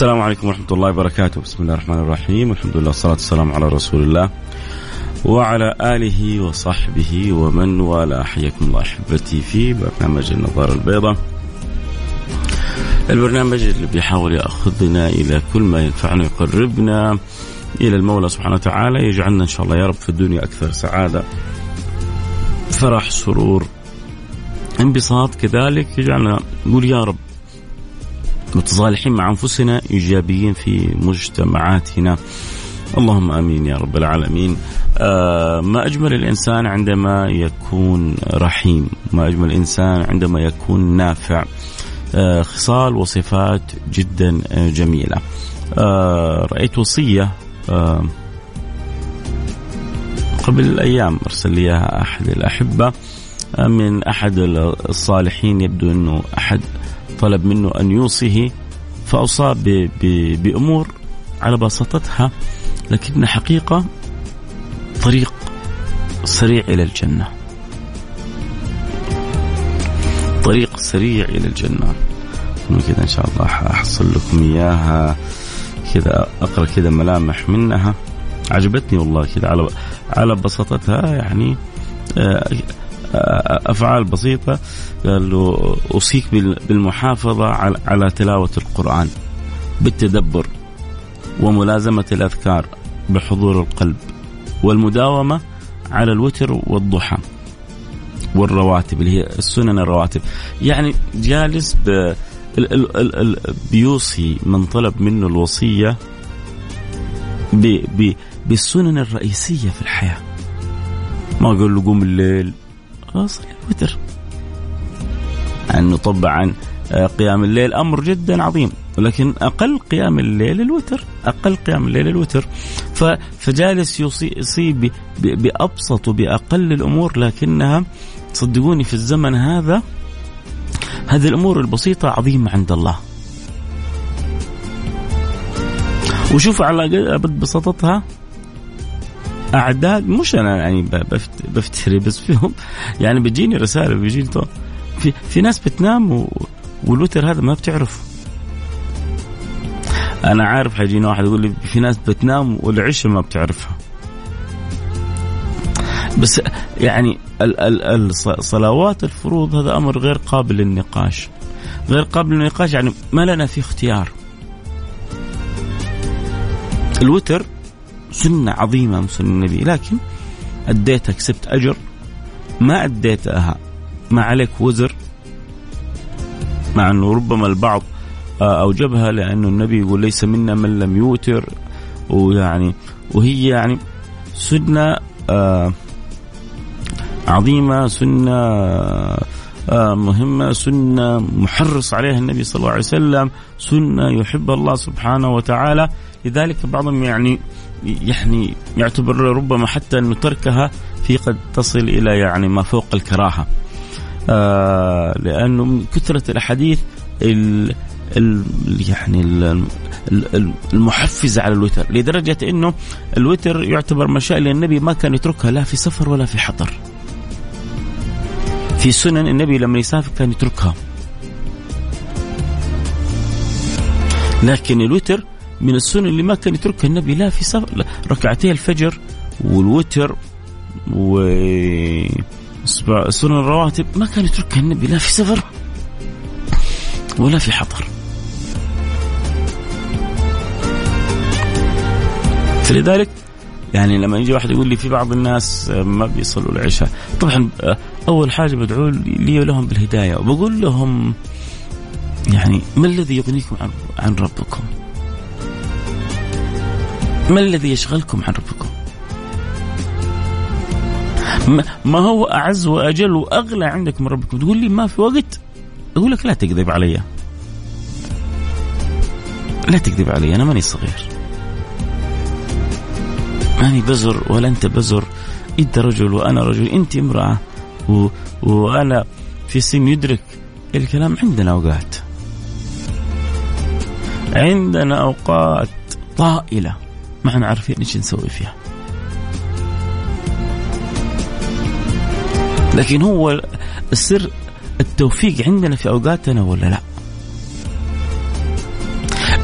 السلام عليكم ورحمة الله وبركاته. بسم الله الرحمن الرحيم. الحمد لله والصلاة والسلام على رسول الله وعلى آله وصحبه ومن والاه. حياكم الله أحبتي في برنامج النظارة البيضاء. البرنامج اللي بيحاول يأخذنا إلى كل ما ينفعنا ويقربنا إلى المولى سبحانه وتعالى. يجعلنا إن شاء الله يا رب في الدنيا أكثر سعادة فرح سرور انبساط. كذلك يجعلنا نقول يا رب متصالحين مع أنفسنا إيجابيين في مجتمعاتنا. اللهم آمين يا رب العالمين. آه ما أجمل الإنسان عندما يكون رحيم. ما أجمل الإنسان عندما يكون نافع. آه خصال وصفات جدا آه جميلة. رأيت وصية قبل أيام أرسل لي أحد الأحبة. من أحد الصالحين يبدو إنه أحد طلب منه أن يوصيه فأوصى بأمور على بساطتها لكن حقيقة طريق سريع إلى الجنة. طريق سريع إلى الجنة. كذا إن شاء الله أحصل لكم إياها. كذا أقرأ كذا ملامح منها. عجبتني والله كذا على على بساطتها يعني آه، أفعال بسيطة. قال له أوصيك بالمحافظة على تلاوة القرآن بالتدبر وملازمة الأذكار بحضور القلب والمداومة على الوتر والضحى والرواتب اللي هي السنن الرواتب. يعني جالس ب بيوصي من طلب منه الوصية بالسنن الرئيسية في الحياة. ما قال له قوم الليل صلي الوتر. أن نطبع عن آه، قيام الليل أمر جدا عظيم ولكن أقل قيام الليل الوتر أقل قيام الليل الوتر. فجالس يصيب بأبسط وبأقل الأمور لكنها صدقوني في الزمن هذا هذه الأمور البسيطة عظيمة عند الله. وشوف على قد بساطتها أعداد مش أنا يعني بفتري بس فيهم. يعني بتجيني رسائل بيجيني في في ناس بتنام. والوتر هذا ما بتعرف أنا عارف حيجيني واحد يقول لي في ناس بتنام والعشاء ما بتعرفها. بس يعني الصلوات الفروض هذا أمر غير قابل للنقاش. غير قابل للنقاش يعني ما لنا فيه اختيار. الوتر سنة عظيمة من سنة النبي لكن أديتها كسبت أجر ما أديتها ما عليك وزر مع أنه ربما البعض آه، أوجبها لأنه النبي يقول ليس منا من لم يوتر ويعني وهي يعني سنة آه، عظيمة سنة آه، مهمة سنة محرص عليها النبي صلى الله عليه وسلم سنة يحب الله سبحانه وتعالى. لذلك بعضهم يعني يعني يعتبر ربما حتى انه تركها في قد تصل إلى يعني ما فوق الكراهة. آه لأنه من كثرة الأحاديث ال يعني ال المحفزة على الوتر لدرجة إنه الوتر يعتبر مشاء النبي ما كان يتركها لا في سفر ولا في حضر. في سنن النبي لما يسافر كان يتركها. لكن الوتر من السنن اللي ما كان يتركها النبي لا في سفر ركعتي الفجر والوتر و سنن الرواتب ما كان يتركها النبي لا في سفر ولا في حضر. فلذلك يعني لما يجي واحد يقول لي في بعض الناس ما بيصلوا العشاء. طبعا أول حاجة بدعو لي ولهم بالهداية. وبقول لهم يعني ما الذي يغنيكم عن ربكم؟ ما الذي يشغلكم عن ربكم؟ ما هو أعز وأجل وأغلى عندك من ربكم؟ تقول لي ما في وقت أقول لك لا تكذب علي. لا تكذب علي أنا ماني صغير. ماني بزر ولا أنت بزر أنت رجل وأنا رجل أنت امرأة و... وأنا في سن يدرك الكلام عندنا أوقات عندنا أوقات طائلة ما إحنا عارفين إيش نسوي فيها. لكن هو السر التوفيق عندنا في أوقاتنا ولا لا؟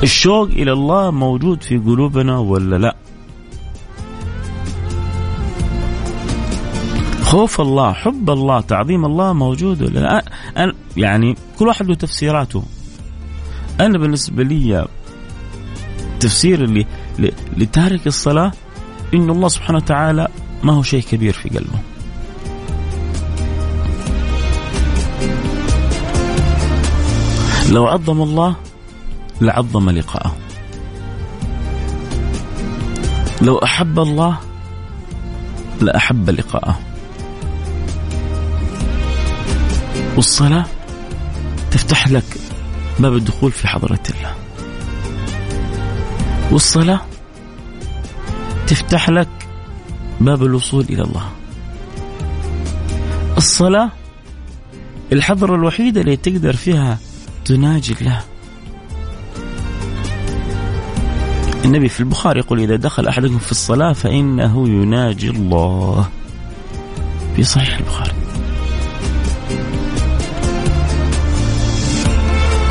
الشوق إلى الله موجود في قلوبنا ولا لا؟ خوف الله حب الله تعظيم الله موجود ولا لا؟ أنا يعني كل واحد له تفسيراته. أنا بالنسبة لي تفسير اللي لتارك الصلاة إن الله سبحانه وتعالى ما هو شيء كبير في قلبه. لو عظم الله لعظم لقاءه. لو أحب الله لأحب لقاءه. والصلاة تفتح لك باب الدخول في حضرة الله. والصلاة تفتح لك باب الوصول إلى الله. الصلاة الحضرة الوحيدة اللي تقدر فيها تناجي الله. النبي في البخاري يقول إذا دخل أحدكم في الصلاة فإنه يناجي الله. في صحيح البخاري.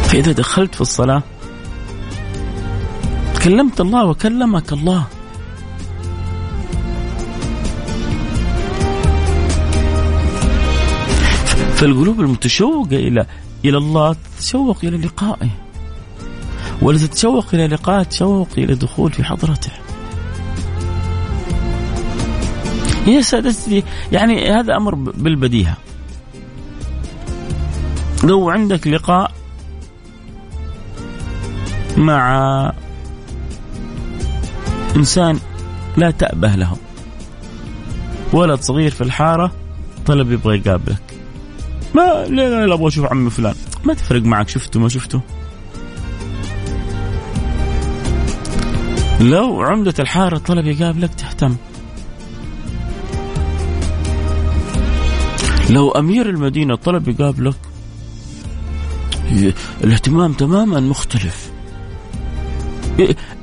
فإذا دخلت في الصلاة كلمت الله وكلمك الله. فالقلوب المتشوقة إلى إلى الله تتشوق إلى لقائه. ولا تتشوق إلى لقائه تشوق إلى الدخول في حضرته. يا سادتي يعني هذا أمر بالبديهة. لو عندك لقاء مع إنسان لا تأبه له. ولد صغير في الحارة طلب يبغى يقابلك. ما لا لا أبغى أشوف عمي فلان. ما تفرق معك شفته ما شفته. لو عمدة الحارة طلب يقابلك تهتم. لو أمير المدينة طلب يقابلك الاهتمام تماما مختلف.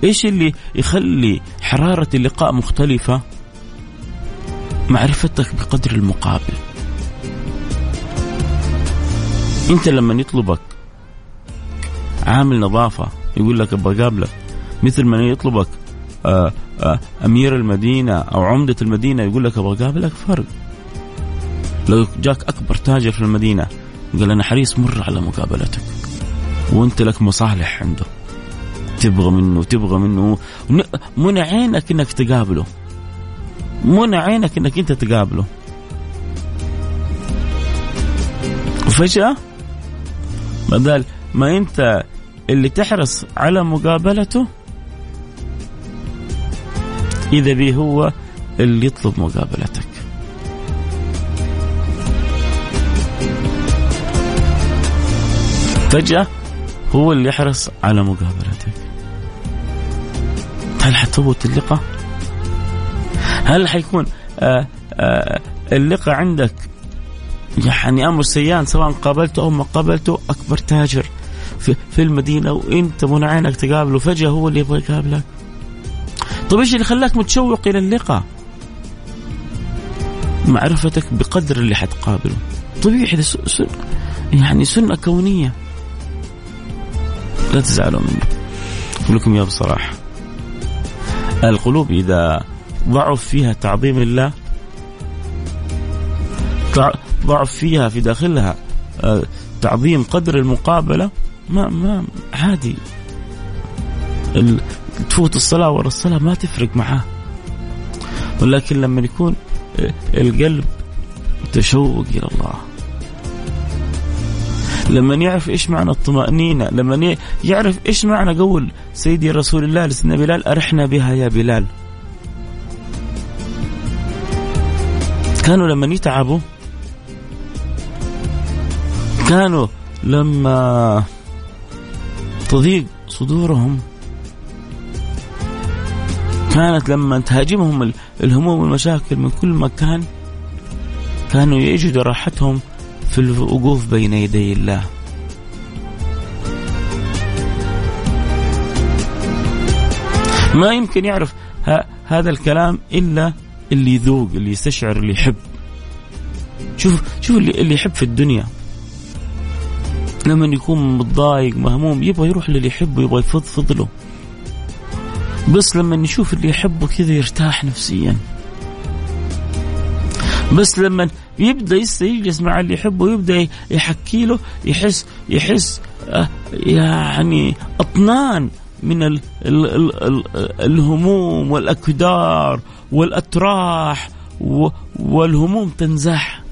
إيش اللي يخلي حرارة اللقاء مختلفة؟ معرفتك بقدر المقابل. أنت لما يطلبك عامل نظافة يقول لك أبغى اقابلك مثل ما يطلبك آه، آه، أمير المدينة أو عمدة المدينة يقول لك أبغى اقابلك فرق. لو جاك أكبر تاجر في المدينة قال أنا حريص مر على مقابلتك وأنت لك مصالح عنده تبغى منه تبغى منه. منى عينك إنك تقابله. منى عينك إنك أنت تقابله. وفجأة بدل ما أنت اللي تحرص على مقابلته إذا به هو اللي يطلب مقابلتك. فجأة هو اللي يحرص على مقابلتك. هل حتفوت اللقاء؟ هل حيكون آه، آه، اللقاء عندك يعني أمر سيان سواء قابلته أو ما قابلته أكبر تاجر في, في المدينة وانت من عينك تقابله فجأة هو اللي يبغى يقابلك. طيب إيش اللي خلاك متشوق إلى اللقاء؟ معرفتك بقدر اللي حتقابله. طبيعي سن يعني سنة كونية. لا تزعلوا مني. أقول لكم يا بصراحة القلوب إذا ضعف فيها تعظيم الله ضعف فيها في داخلها آه، تعظيم قدر المقابلة ما ما عادي. تفوت الصلاة ورا الصلاة ما تفرق معاه. ولكن لما يكون آه، القلب تشوق إلى الله. لما يعرف إيش معنى الطمأنينة لما يعرف إيش معنى قول سيدي رسول الله لسيدنا بلال أرحنا بها يا بلال. كانوا لما يتعبوا كانوا لما تضيق صدورهم كانت لما تهاجمهم الهموم والمشاكل من كل مكان كانوا يجدوا راحتهم في الوقوف بين يدي الله. ما يمكن يعرف هذا الكلام إلا اللي يذوق اللي يستشعر اللي يحب. شوف شوف اللي, اللي يحب في الدنيا. لما يكون متضايق مهموم يبغى يروح للي يحبه يبغى يفضفض له بس لما يشوف اللي يحبه كذا يرتاح نفسيا. بس لما يبدأ يجلس مع اللي يحبه ويبدا يحكي له يحس يحس آه، يعني أطنان من ال ال ال ال الهموم والأكدار والأتراح والهموم تنزح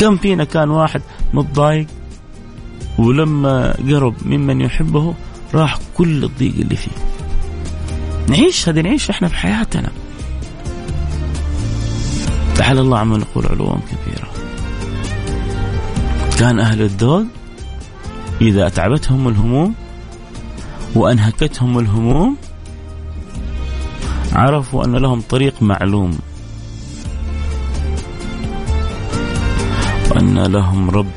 كم فينا كان واحد متضايق ولما قرب ممن يحبه راح كل الضيق اللي فيه؟ نعيش هذه نعيش إحنا في حياتنا. تعالى الله عما نقول علوا كبيرة. كان أهل الذوق إذا أتعبتهم الهموم وأنهكتهم الهموم عرفوا أن لهم طريق معلوم. وأن لهم رب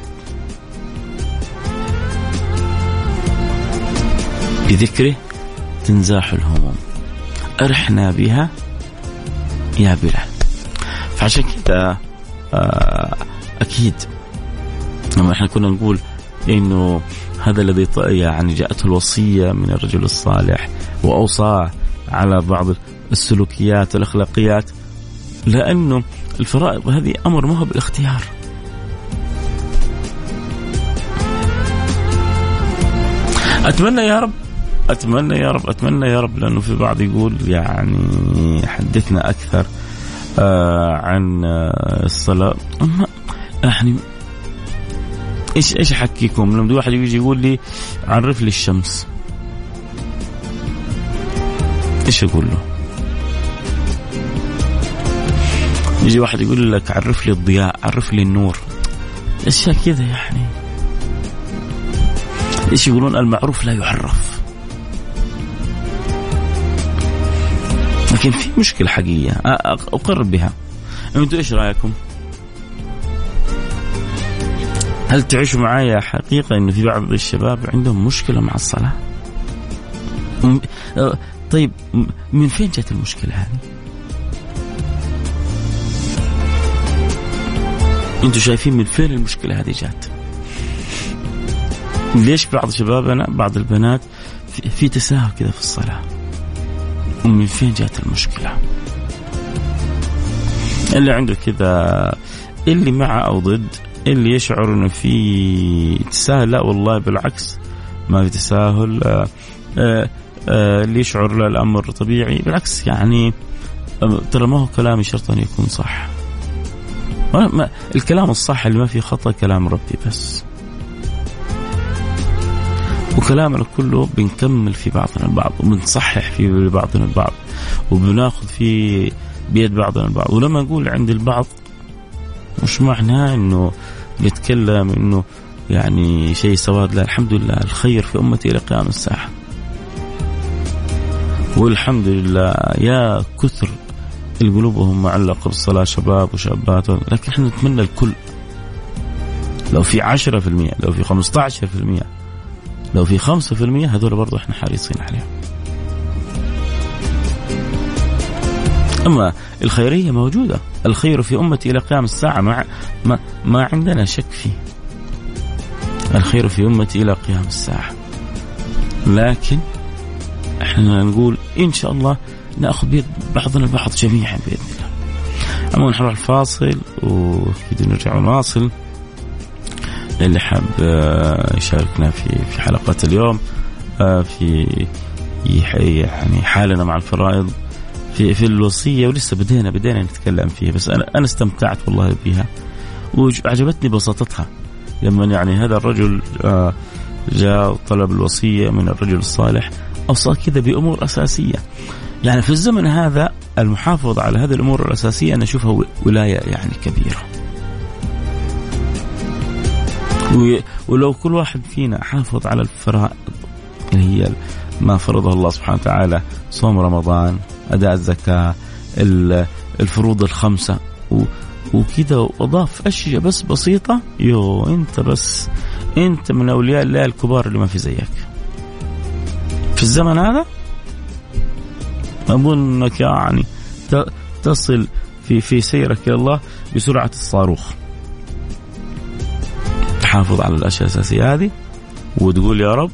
بذكره تنزاح الهموم. أرحنا بها يا بلال. فعشان كذا آه، أكيد لما إحنا كنا نقول إنه هذا الذي يعني جاءته الوصية من الرجل الصالح واوصاه على بعض السلوكيات والأخلاقيات لأنه الفرائض هذه أمر ما هو بالاختيار. أتمنى يا رب أتمنى يا رب أتمنى يا رب لأنه في بعض يقول يعني حدثنا أكثر آه عن آه الصلاة. يعني إيش إيش أحكيكم؟ لما واحد يجي يقول لي عرف لي الشمس. إيش أقول له؟ يجي واحد يقول لك عرف لي الضياء عرف لي النور. اشياء كذا يعني؟ إيش يقولون؟ المعروف لا يعرف. لكن في مشكلة حقيقية. اقر بها. أنتم إيش رأيكم؟ هل تعيشوا معايا حقيقة أنه في بعض الشباب عندهم مشكلة مع الصلاة؟ طيب من فين جت المشكلة هذه؟ أنتم شايفين من فين المشكلة هذه جات ليش بعض شبابنا بعض البنات في تساهل كذا في الصلاة؟ ومن فين جات المشكلة؟ اللي عنده كذا اللي مع أو ضد اللي يشعر إنه في تساهل. لا والله بالعكس ما في تساهل. آه، آه، آه، اللي يشعر لا الأمر طبيعي. بالعكس يعني ترى ما هو كلامي شرط أن يكون صح. الكلام الصح اللي ما فيه خطأ كلام ربي بس. وكلامنا كله بنكمل في بعضنا البعض وبنصحح في بعضنا البعض وبناخذ في بيد بعضنا البعض. ولما نقول عند البعض مش معناه إنه نتكلم إنه يعني شيء سواد. لا الحمد لله الخير في أمتي إلى قيام الساعة. والحمد لله يا كثر قلوبهم معلقة بالصلاة شباب وشابات. لكن إحنا نتمنى الكل لو في عشرة في المية لو في خمسة عشر في المية لو في خمسة في المية هذول برضو إحنا حريصين عليهم. أما الخيرية موجودة. الخير في أمتي إلى قيام الساعة ما, ما, ما عندنا شك فيه. الخير في أمتي إلى قيام الساعة. لكن إحنا نقول إن شاء الله نأخذ بيد بعضنا البعض جميعا بإذن الله. عموما نروح الفاصل واكيد نرجع ونواصل. اللي حاب آه، يشاركنا في في حلقه اليوم آه، في يعني حالنا مع الفرائض في في الوصية ولسه بدينا بدينا نتكلم فيها بس أنا أنا استمتعت والله بها وعجبتني بساطتها لما يعني هذا الرجل آه، جاء طلب الوصية من الرجل الصالح أوصى كذا بأمور أساسية. يعني في الزمن هذا المحافظه على هذه الأمور الأساسية أنا أشوفها ولاية يعني كبيرة. ولو كل واحد فينا حافظ على الفرائض اللي هي ما فرضه الله سبحانه وتعالى صوم رمضان أداء الزكاة الفروض الخمسة وكذا وأضاف أشياء بس بسيطة. يو أنت بس أنت من أولياء الله الكبار اللي ما في زيك. في الزمن هذا؟ أظن أنك يعني تصل في في سيرك إلى الله بسرعة الصاروخ. تحافظ على الأشياء الأساسية هذه وتقول يا رب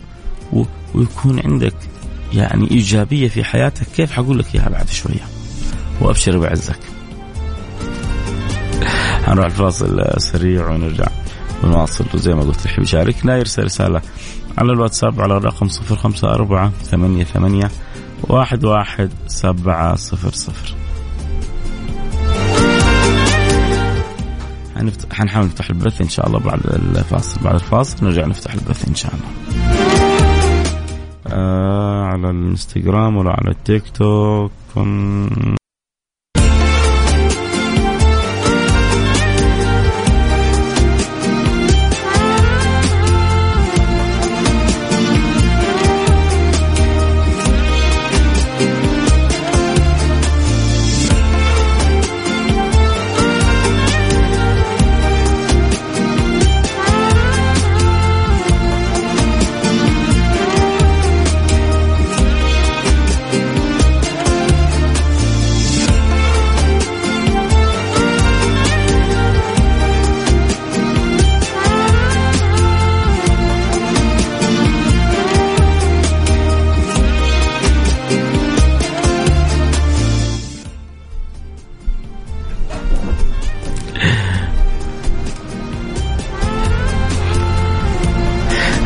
ويكون عندك يعني إيجابية في حياتك. كيف حقول لك إياها بعد شوية؟ وأبشر بعزك. هنروح الفاصل سريع ونرجع ونواصل زي ما قلت اللي يشاركنا يرسل رسالة على الواتساب على الرقم صفر خمسة أربعة ثمانية ثمانية واحد واحد سبعة صفر صفر. حنحاول نفتح البث إن شاء الله بعد الفاصل بعد الفاصل نرجع نفتح البث إن شاء الله. آه على الانستغرام ولا على التيك توك؟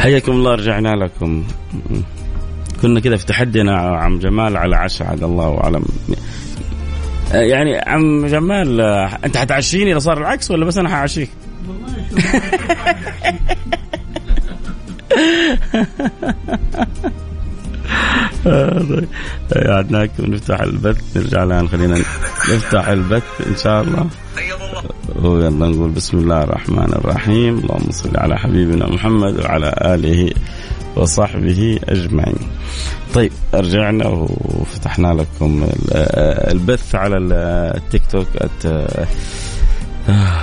حياكم الله رجعنا لكم. كنا كذا في تحدينا عم جمال على عشاء عاد الله أعلم. يعني عم جمال أنت حتعشيني إذا صار العكس ولا بس أنا حعشيك؟ قعدناك ونفتح البث نرجع الان خلينا نفتح البث إن شاء الله. ويلا نقول بسم الله الرحمن الرحيم. اللهم صل على حبيبنا محمد وعلى آله وصحبه أجمعين. طيب رجعنا وفتحنا لكم البث على التيك توك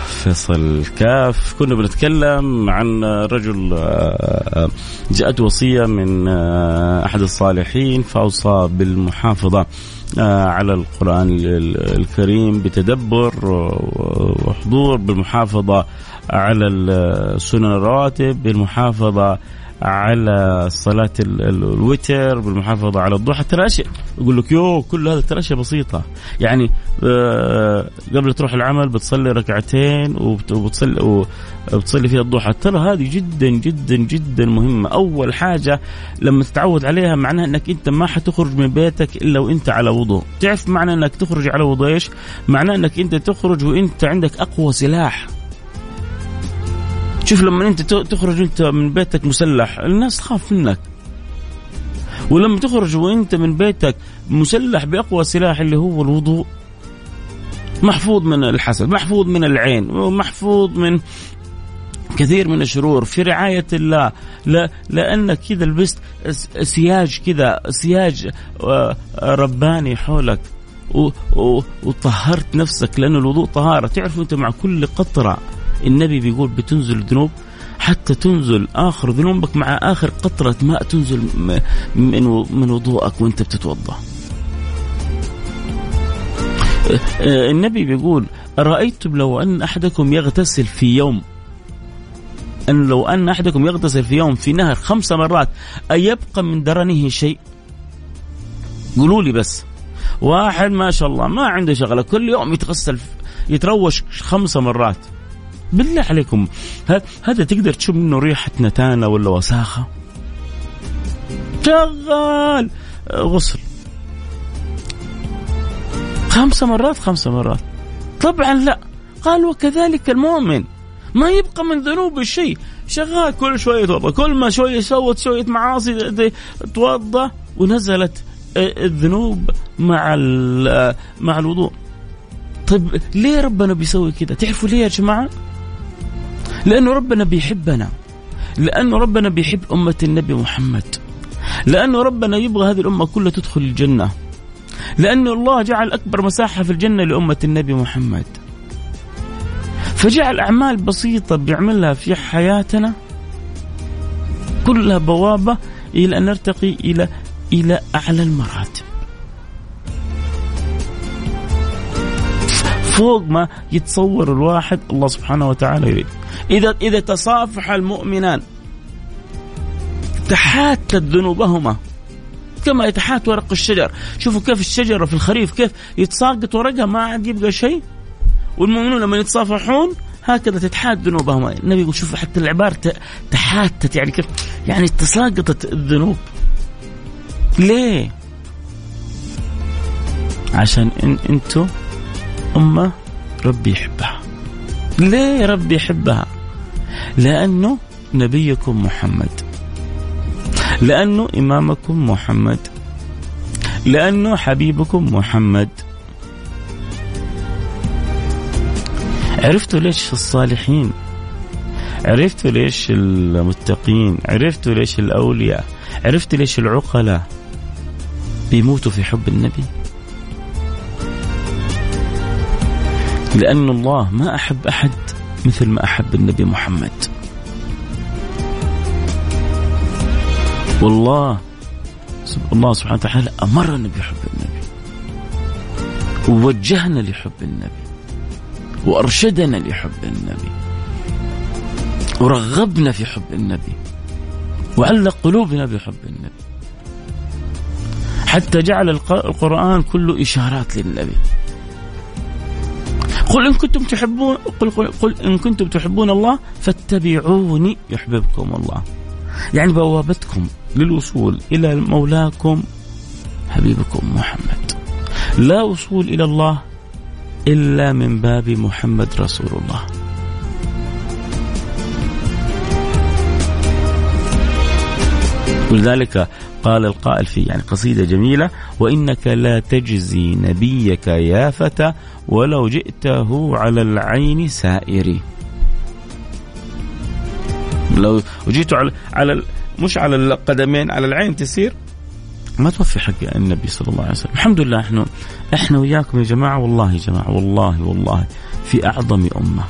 فيصل كاف. كنا بنتكلم عن رجل جاءت وصية من أحد الصالحين فأوصى بالمحافظة. آه، على القرآن الكريم بتدبر وحضور بالمحافظة على السنن الرواتب بالمحافظة على صلاة الوتر بالمحافظة على الضحى ترى أشياء يقول لك يو كل هذا ترى أشياء بسيطة. يعني آه، قبل تروح العمل بتصلي ركعتين وبتصلي وبتصلي فيها الضحى ترى هذه جدا جدا جدا مهمة. أول حاجة لما تتعود عليها معناها أنك أنت ما حتخرج من بيتك إلا وأنت على وضوء. تعرف معنى أنك تخرج على وضوء إيش؟ معناه أنك أنت تخرج وأنت عندك أقوى سلاح. شوف لما انت تخرج انت من بيتك مسلح الناس تخاف منك. ولما تخرج وانت من بيتك مسلح بأقوى سلاح اللي هو الوضوء. محفوظ من الحسد محفوظ من العين محفوظ من كثير من الشرور. في رعاية الله لا لأنك كذا لبست سياج كذا سياج آه، رباني حولك. وطهرت نفسك لأن الوضوء طهارة. تعرف أنت مع كل قطرة. النبي بيقول بتنزل الذنوب حتى تنزل آخر ذنوبك مع آخر قطرة ماء تنزل من من وضوءك وانت بتتوضأ. النبي بيقول ارايتم لو أن أحدكم يغتسل في يوم أن لو أن أحدكم يغتسل في يوم في نهر خمس مرات أيبقى من درنه شيء؟ قولوا لي بس واحد ما شاء الله ما عنده شغلة كل يوم يتغسل يتروش خمسة مرات بالله عليكم. هذا تقدر تشم منه ريحة نتانة ولا وساخة؟ شغال. غسل. خمس مرات خمس مرات. طبعا لا. قال وكذلك المؤمن. ما يبقى من ذنوب شيء. شغال. كل شوية يتوضأ. كل ما شوية سوت شوية معاصي توضأ. ونزلت الذنوب مع مع الوضوء. طيب ليه ربنا بيسوي كذا تعرفوا ليه يا جماعة؟ لأنه ربنا بيحبنا لأنه ربنا بيحب أمة النبي محمد لأنه ربنا يبغى هذه الأمة كلها تدخل الجنة لأن الله جعل أكبر مساحة في الجنة لأمة النبي محمد. فجعل أعمال بسيطة بيعملها في حياتنا كلها بوابة إلى أن نرتقي إلى إلى أعلى المراتب. فوق ما يتصور الواحد الله سبحانه وتعالى يريد. إذا إذا تصافح المؤمنان تحاتت ذنوبهما. كما يتحات ورق الشجر. شوفوا كيف الشجرة في الخريف كيف يتساقط ورقها ما عاد يبقى شيء. والمؤمنون لما يتصافحون هكذا تتحات ذنوبهم النبي يقول شوفوا حتى العبارة تحاتت يعني كيف يعني تساقطت الذنوب. ليه؟ عشان إن أنتم أمة ربي يحبها. ليه ربي يحبها؟ لأنه نبيكم محمد. لأنه إمامكم محمد. لأنه حبيبكم محمد. عرفتوا ليش الصالحين؟ عرفتوا ليش المتقين؟ عرفتوا ليش الأولياء؟ عرفتوا ليش العقلاء؟ بيموتوا في حب النبي؟ لأن الله ما أحب أحد مثل ما أحب النبي محمد. والله الله سبحانه وتعالى أمرنا بحب النبي. ووجهنا لحب النبي. وأرشدنا لحب النبي. ورغبنا في حب النبي. وعلق قلوبنا بحب النبي. حتى جعل القرآن كله إشارات للنبي. قل إن كنتم تحبون قل, قل, قل إن كنتم تحبون الله فاتبعوني يحببكم الله. يعني بوابتكم للوصول إلى مولاكم حبيبكم محمد. لا وصول إلى الله إلا من باب محمد رسول الله. ولذلك قال القائل في يعني قصيدة جميلة وإنك لا تجزي نبيك يا فتى ولو جئته على العين سائري لو جيته على على مش على القدمين على العين تسير؟ ما توفي حق النبي صلى الله عليه وسلم. الحمد لله إحنا إحنا وياكم يا جماعة والله يا جماعة والله والله في أعظم أمة.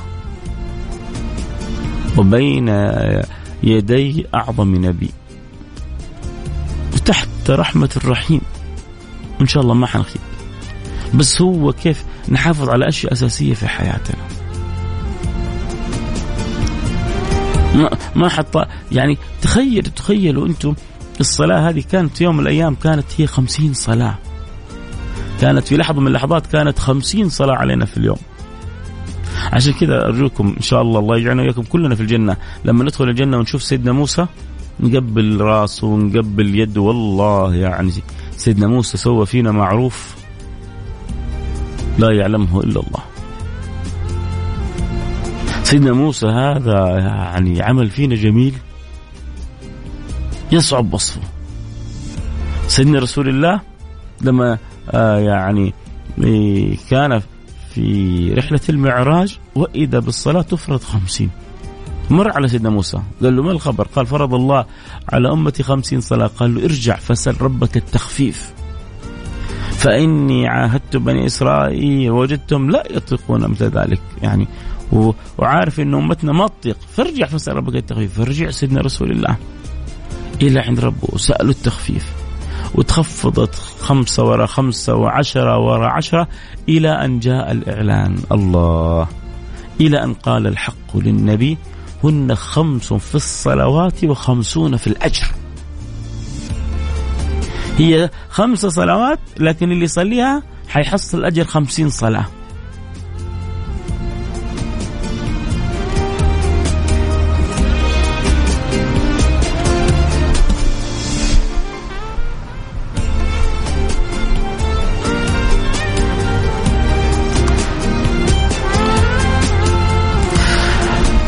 وبين يدي أعظم نبي. وتحت رحمة الرحيم. إن شاء الله ما حنخيب. بس هو كيف نحافظ على أشياء أساسية في حياتنا. ما ما حط يعني تخيل تخيلوا أنتم الصلاة هذه كانت يوم من الأيام كانت هي خمسين صلاة. كانت في لحظة من اللحظات كانت خمسين صلاة علينا في اليوم. عشان كذا أرجوكم إن شاء الله الله يجعلنا وإياكم كلنا في الجنة. لما ندخل الجنة ونشوف سيدنا موسى نقبل راسه ونقبل يده والله يعني سيدنا موسى سوى فينا معروف لا يعلمه إلا الله. سيدنا موسى هذا يعني عمل فينا جميل. يصعب وصفه. سيدنا رسول الله لما آه يعني كان في رحلة المعراج وإذا بالصلاة تفرض خمسين. مر على سيدنا موسى. قال له ما الخبر؟ قال فرض الله على أمتي خمسين صلاة. قال له ارجع فسل ربك التخفيف. فإني عاهدت بني إسرائيل وجدتم لا يطيقون مثل ذلك. يعني وعارف أن أمتنا ما تطيق. فارجع فسأل ربك التخفيف. فرجع سيدنا رسول الله إلى عند ربه. وسألوا التخفيف. وتخفضت خمسة ورا خمسة وعشرة ورا عشرة إلى أن جاء الإعلان. الله. إلى أن قال الحق للنبي هن خمس في الصلوات وخمسون في الأجر. هي خمس صلوات لكن اللي يصليها حيحصل أجر خمسين صلاة.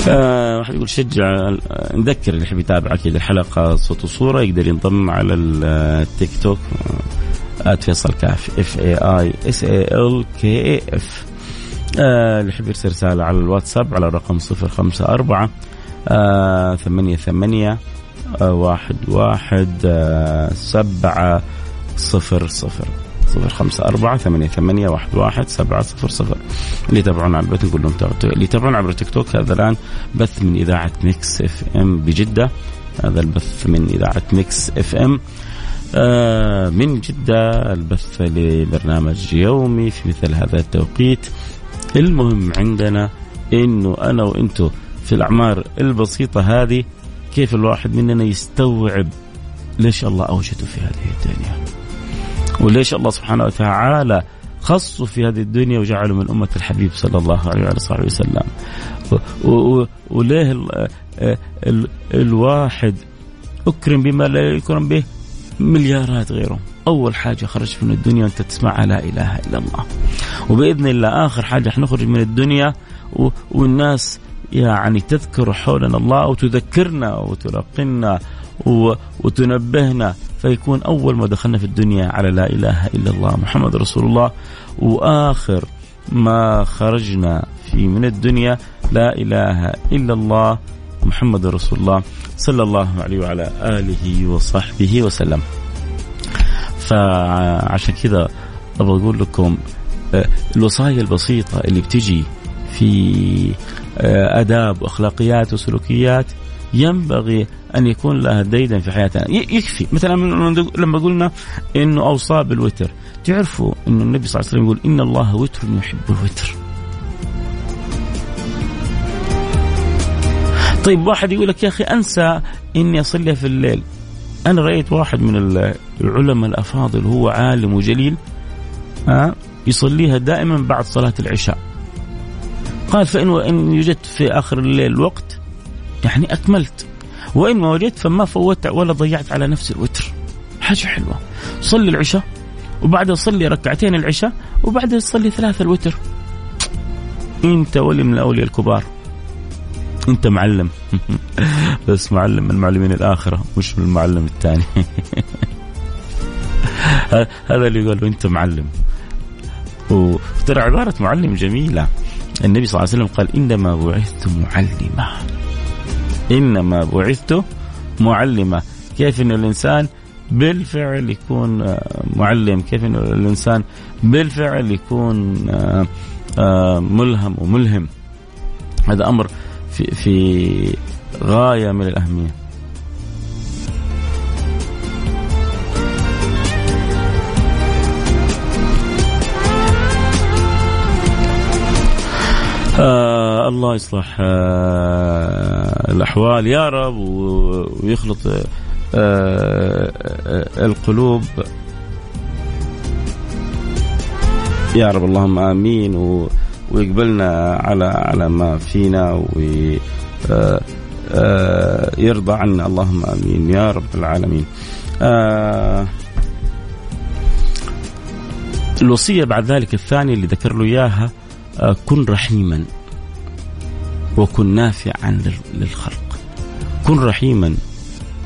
آه واحد يقول شجع نذكر اللي يحب يتابع أكيد الحلقة صوت وصورة يقدر ينضم على التيك توك at فيصل كاف F A I S A L K A F اللي يحب يرسل رسالة على الواتساب على الرقم 054 آه ثمانية ثمانية آه واحد واحد آه سبعة صفر صفر. صفر خمسة أربعة ثمانية ثمانية واحد واحد سبعة صفر صفر. اللي يتابعونا على البث نقول لهم اللي يتابعونا عبر تيك توك هذا الآن بث من إذاعة Mix FM بجدة. هذا البث من إذاعة Mix FM. آه من جدة البث لبرنامج يومي في مثل هذا التوقيت. المهم عندنا إنه أنا وإنتو في الأعمار البسيطة هذه كيف الواحد مننا يستوعب ليش الله أوجده في هذه الدنيا؟ وليش الله سبحانه وتعالى خصه في هذه الدنيا وجعله من أمة الحبيب صلى الله عليه وصحبه وسلم. وليه ال ال الواحد أكرم بما لا يكرم به؟ مليارات غيرهم. أول حاجة خرج من الدنيا وأنت تسمعها لا إله إلا الله. وبإذن الله آخر حاجة حنخرج من الدنيا والناس يعني تذكر حولنا الله وتذكرنا وتلقنا وتنبهنا فيكون أول ما دخلنا في الدنيا على لا إله إلا الله محمد رسول الله وآخر ما خرجنا في من الدنيا لا إله إلا الله محمد رسول الله صلى الله عليه وعلى آله وصحبه وسلم. فعشان كذا أبغى أقول لكم آه، الوصايا البسيطة اللي بتجي في آه، آداب وأخلاقيات وسلوكيات ينبغي أن يكون لها ديدا في حياتنا. يكفي. مثلا لما قلنا إنه اوصى بالوتر تعرفوا إنه النبي صلى الله عليه وسلم يقول إن الله وتر يحب الوتر. طيب واحد يقول لك يا أخي أنسى إني أصلي في الليل. أنا رأيت واحد من العلماء الأفاضل هو عالم وجليل ها يصليها دائما بعد صلاة العشاء. قال فان وإن وجدت في آخر الليل وقت يعني أكملت. وإن ما وجدت فما فوت ولا ضيعت على نفس الوتر. حاجة حلوة. صلي العشاء وبعدها صلي ركعتين العشاء وبعدها صلي ثلاثة الوتر. أنت ولي من الأولياء الكبار. أنت معلم. بس معلم من معلمين الآخرة مش من المعلم الثاني. هذا اللي يقول أنت معلم. وترى عبارة معلم جميلة. النبي صلى الله عليه وسلم قال إنما بعثت معلما. إنما بعثت معلما. كيف ان الإنسان بالفعل يكون آه، معلم؟ كيف ان الإنسان بالفعل يكون آه، آه، ملهم وملهم؟ هذا أمر في في غاية من الأهمية. آه الله يصلح آه الأحوال يا رب ويخلط آه آه القلوب. يا رب اللهم آمين ويقبلنا على على ما فينا ويرضى آه، عنا. اللهم آمين يا رب العالمين. الوصية بعد ذلك الثانية اللي ذكر له إياها كن رحيما. وكن نافعا للخلق. كن رحيما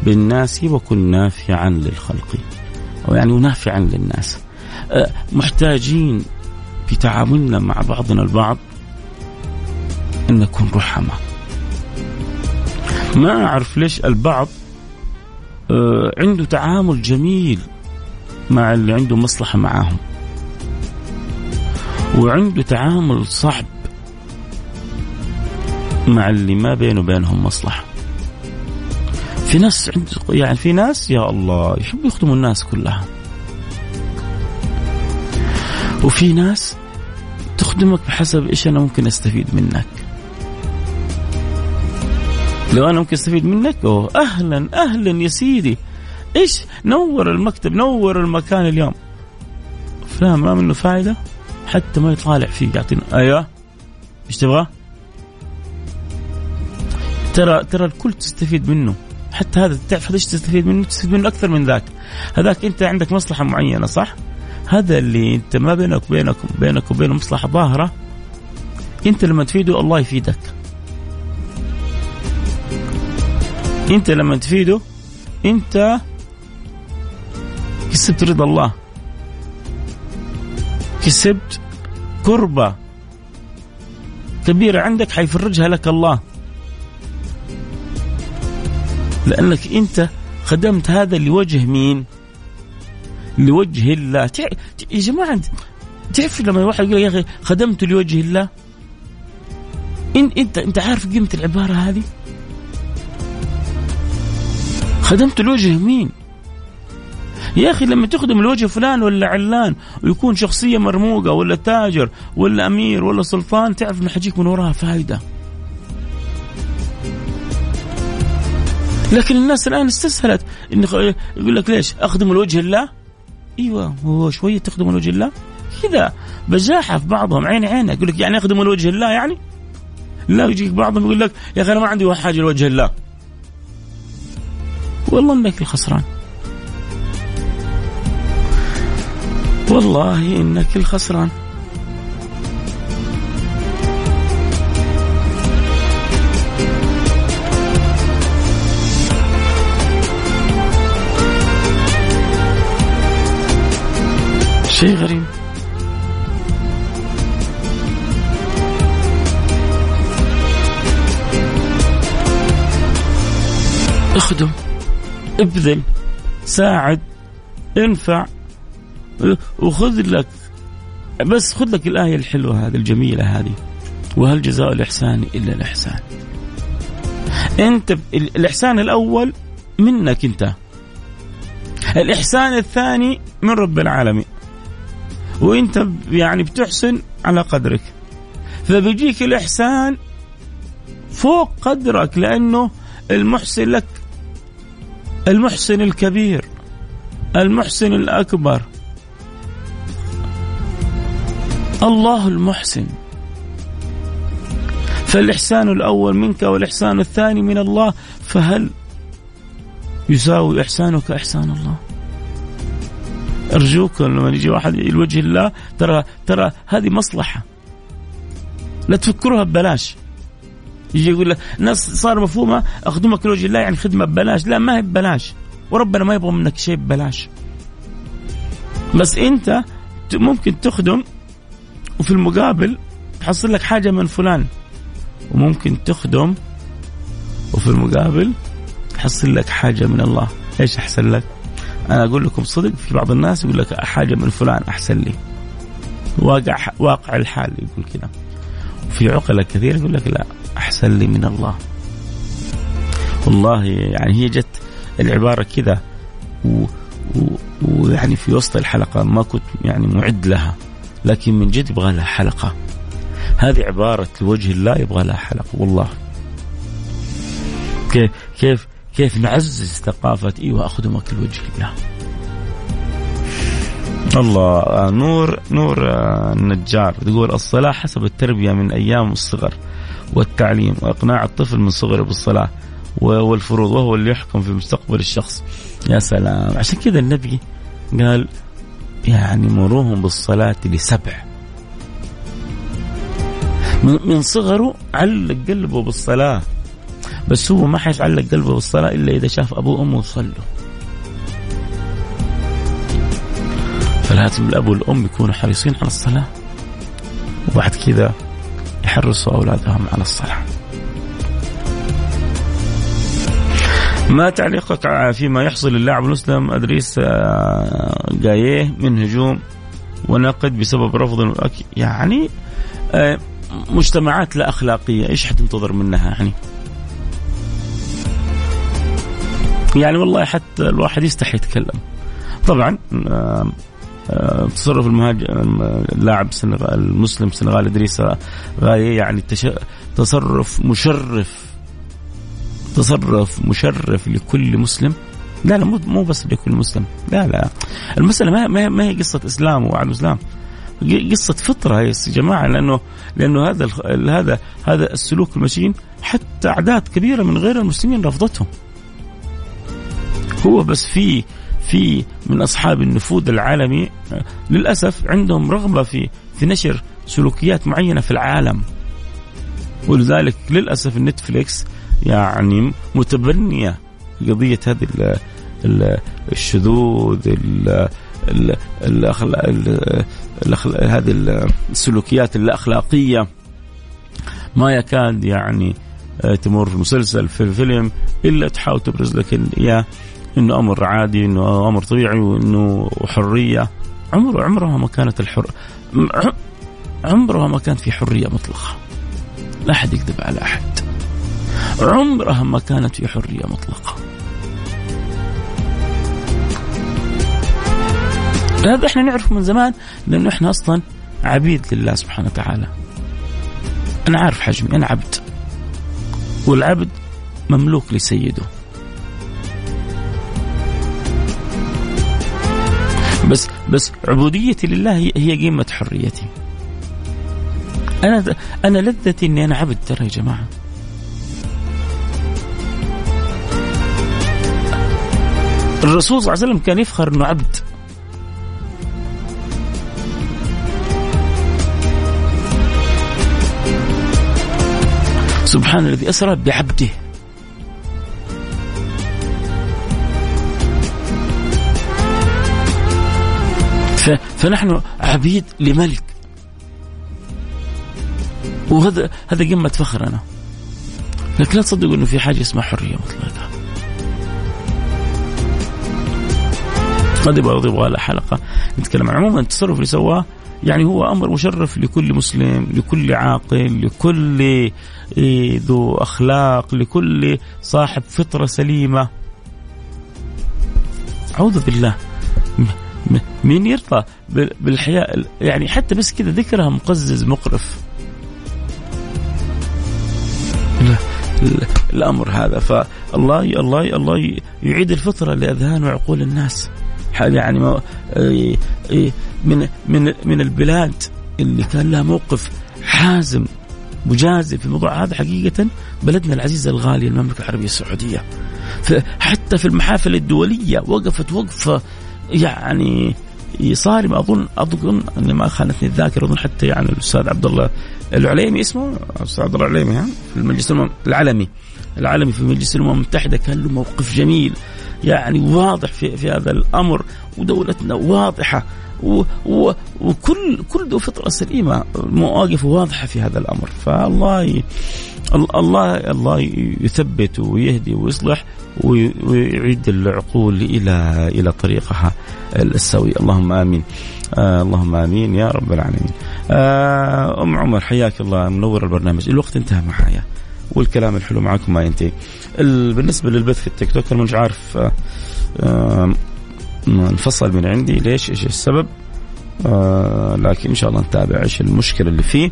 بالناس وكن نافعا للخلق. أو يعني نافعا للناس. أه، محتاجين في تعاملنا مع بعضنا البعض أن نكون رحمة ما أعرف ليش البعض أه، عنده تعامل جميل مع اللي عنده مصلحة معاهم. وعنده تعامل صعب مع اللي ما بينه وبينهم مصلحة. في ناس يعني في ناس يا الله يحبوا يخدموا الناس كلها؟ وفي ناس تخدمك بحسب إيش أنا ممكن أستفيد منك. لو أنا ممكن أستفيد منك أوه أهلا أهلا يا سيدي. إيش؟ نور المكتب نور المكان اليوم. فلان ما منه فائده حتى ما يطالع فيه يعطينا أيوه. إيش تبغى؟ ترى ترى الكل تستفيد منه. حتى هذا تعرف إيش تستفيد منه؟ تستفيد منه أكثر من ذاك. هذاك أنت عندك مصلحة معينة صح؟ هذا اللي أنت ما بينك وبينك بينك وبينه مصلحة ظاهرة. أنت لما تفيده الله يفيدك. أنت لما تفيده أنت كسبت رضا الله. كسبت كربة كبيرة عندك حيفرجها لك الله. لأنك أنت خدمت هذا لوجه مين؟ لوجه الله. يا جماعة تعرف لما الواحد يقول يا أخي خدمت لوجه الله؟ انت أنت عارف قيمة العبارة هذه؟ خدمت لوجه مين؟ يا أخي لما تخدم الوجه فلان ولا علان ويكون شخصية مرموقة ولا تاجر ولا أمير ولا سلطان تعرف إنه حيجيك من وراها فائده. لكن الناس الآن استسهلت انه يقول لك ليش؟ أخدم الوجه الله؟ إيوه هو شوية تخدم الوجه الله؟ كذا بجاحه في بعضهم عين عينك يقول لك يعني أخدم الوجه الله يعني؟ لا يجيك بعضهم يقول لك يا أخي أنا ما عندي حاجة لوجه الله. والله إنك الخسران. والله إنك الخسران شيء غريب. اخدم ابذل ساعد انفع وخذ لك بس خذ لك الآية الحلوة هذه الجميلة هذه. وهل جزاء الإحسان إلا الإحسان؟ أنت الإحسان الأول منك أنت. الإحسان الثاني من رب العالمين. وأنت يعني بتحسن على قدرك. فبيجيك الإحسان فوق قدرك لأنه المحسن لك المحسن الكبير المحسن الأكبر. الله المحسن. فالإحسان الأول منك والإحسان الثاني من الله فهل يساوي إحسانك إحسان الله؟ أرجوك لما يجي واحد لوجه الله ترى ترى هذه مصلحة. لا تفكروها ببلاش. يجي يقول لك الناس صار مفهومة أخدمك لوجه الله يعني خدمة ببلاش. لا ما هي ببلاش. وربنا ما يبغى منك شيء ببلاش. بس أنت ممكن تخدم وفي المقابل تحصل لك حاجة من فلان. وممكن تخدم وفي المقابل تحصل لك حاجة من الله. إيش أحسن لك؟ أنا أقول لكم صدق في بعض الناس يقول لك حاجة من فلان أحسن لي. واقع واقع الحال يقول كذا وفي عقلاء كثير يقول لك لا أحسن لي من الله. والله يعني هي جت العبارة كذا ويعني في وسط الحلقة ما كنت يعني معد لها لكن من جد يبغى لها حلقة. هذه عبارة لوجه الله يبغى لها حلقة والله. كيف كيف كيف نعزز ثقافة أيوه اخدمك لوجه الله الله آه، نور نور آه، النجار تقول الصلاة حسب التربية من أيام الصغر والتعليم وإقناع الطفل من صغره بالصلاة والفروض وهو اللي يحكم في مستقبل الشخص. يا سلام. عشان كذا النبي قال يعني مروهم بالصلاة لسبع. من صغره علق قلبه بالصلاة. بس هو ما حيتعلق قلبه بالصلاة إلا إذا شاف أبوه وأمه يصلوا فلازم الأب والأم يكونوا حريصين على الصلاة. وبعد كذا يحرصوا أولادهم على الصلاة. ما تعليقك فيما يحصل للاعب المسلم؟ أدريس آه، جاية من هجوم ونقد بسبب رفض يعني آه، مجتمعات لا أخلاقية. إيش حتنتظر منها يعني؟ يعني والله حتى الواحد يستحي يتكلم. طبعا آه، تصرف المهاجم اللاعب المسلم السنغالي إدريس غاية يعني تصرف مشرف تصرف مشرف لكل مسلم. لا لا مو بس لكل مسلم. لا لا. المسألة ما ما ما هي قصة إسلام وعدم إسلام. قصة فطرة يا جماعة لأنه لأنه هذا هذا هذا السلوك المشين حتى أعداد كبيرة من غير المسلمين رفضتهم. هو بس في في من أصحاب النفوذ العالمي للأسف عندهم رغبة في في نشر سلوكيات معينة في العالم. ولذلك للأسف النتفليكس يعني متبنية قضية هذه الشذوذ هذه السلوكيات الأخلاقية. ما يكاد يعني آه، تمر في مسلسل في فيلم إلا تحاول تبرز لك يا إنه أمر عادي إنه أمر طبيعي وإنه حرية. عمره عمرها ما كانت الحر عمرها ما كان في حرية مطلقة. لا أحد يكذب على أحد. عمرها ما كانت في حرية مطلقة. هذا إحنا نعرفه من زمان لأنه إحنا أصلا عبيد لله سبحانه وتعالى. أنا عارف حجمي أنا عبد. والعبد مملوك لسيده. بس عبوديتي لله هي قمه حريتي. أنا أنا لذتي إني أنا عبد ترى يا جماعة. الرسول صلى الله عليه وسلم كان يفخر إنه عبد. سبحان الذي أسرى بعبده. فنحن عبيد لملك. وهذا هذا قمة فخرنا لكن لا تصدقوا إنه في حاجة اسمها حرية مطلقة. قد يبغى له حلقه نتكلم عن عموما التصرف اللي سواه. يعني هو أمر مشرف لكل مسلم لكل عاقل لكل إيه، ذو أخلاق لكل صاحب فطرة سليمة. أعوذ بالله. مين يرضى بالحياة يعني حتى بس كذا ذكرها مقزز مقرف. لا الأمر هذا. فالله الله الله يعيد الفطرة لأذهان وعقول الناس. يعني من من من البلاد اللي كان لها موقف حازم مجازف في الموضوع هذا حقيقة بلدنا العزيزة الغالية المملكة العربية السعودية. حتى في المحافل الدولية وقفت وقفة يعني صارمة أظن أظن أني ما خانتني الذاكرة أظن حتى يعني الأستاذ عبد الله العليمي اسمه أستاذ عبد الله العليمي ها؟ في المجلس الأمم العالمي العالمي في مجلس الأمم المتحدة كان له موقف جميل يعني واضح في, في هذا الأمر ودولتنا واضحة و و وكل كل ذو فطرة سليمة مواقف واضحة في هذا الأمر. فالله. الله الله يثبت ويهدي ويصلح ويعيد العقول إلى إلى طريقها السوي. اللهم آمين. آه اللهم آمين يا رب العالمين. آه أم عمر حياك الله. منور البرنامج. الوقت انتهى معايا والكلام الحلو معكم ما ينتهي. بالنسبة للبث في التيك توك أنا مش عارف آه آه انفصل من عندي. ليش؟ إيش السبب؟ آه لكن إن شاء الله نتابع. إيش المشكلة اللي فيه؟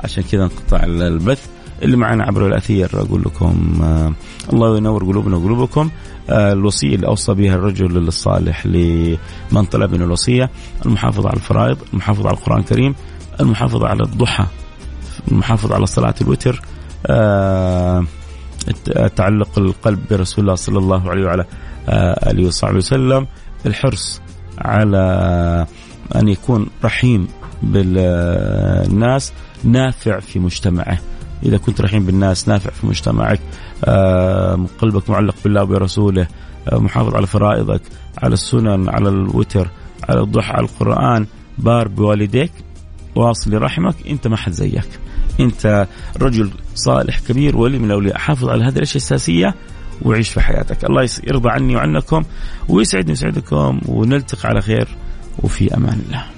عشان كذا انقطع البث. اللي معنا عبر الأثير. أقول لكم آه الله ينور قلوبنا وقلوبكم. آه الوصية اللي أوصى بها الرجل الصالح لمن طلب من الوصية المحافظه على الفرائض، المحافظه على القرآن الكريم، المحافظه على الضحى، المحافظه على صلاة الوتر، آه تعلق القلب برسول الله صلى الله عليه وعلى آله وصحبه وسلم، الحرص على أن يكون رحيم بالناس نافع في مجتمعه. إذا كنت رحيم بالناس نافع في مجتمعك آه، قلبك معلق بالله وبرسوله آه، محافظ على فرائضك على السنن على الوتر على الضحى على القرآن بار بوالديك واصل لرحمك أنت ما حد زيك. أنت رجل صالح كبير ولي من الأولياء حافظ على هذه الأشياء الأساسية وعيش في حياتك. الله يرضى عني وعنكم ويسعدني ويسعدكم ونلتقي على خير وفي أمان الله.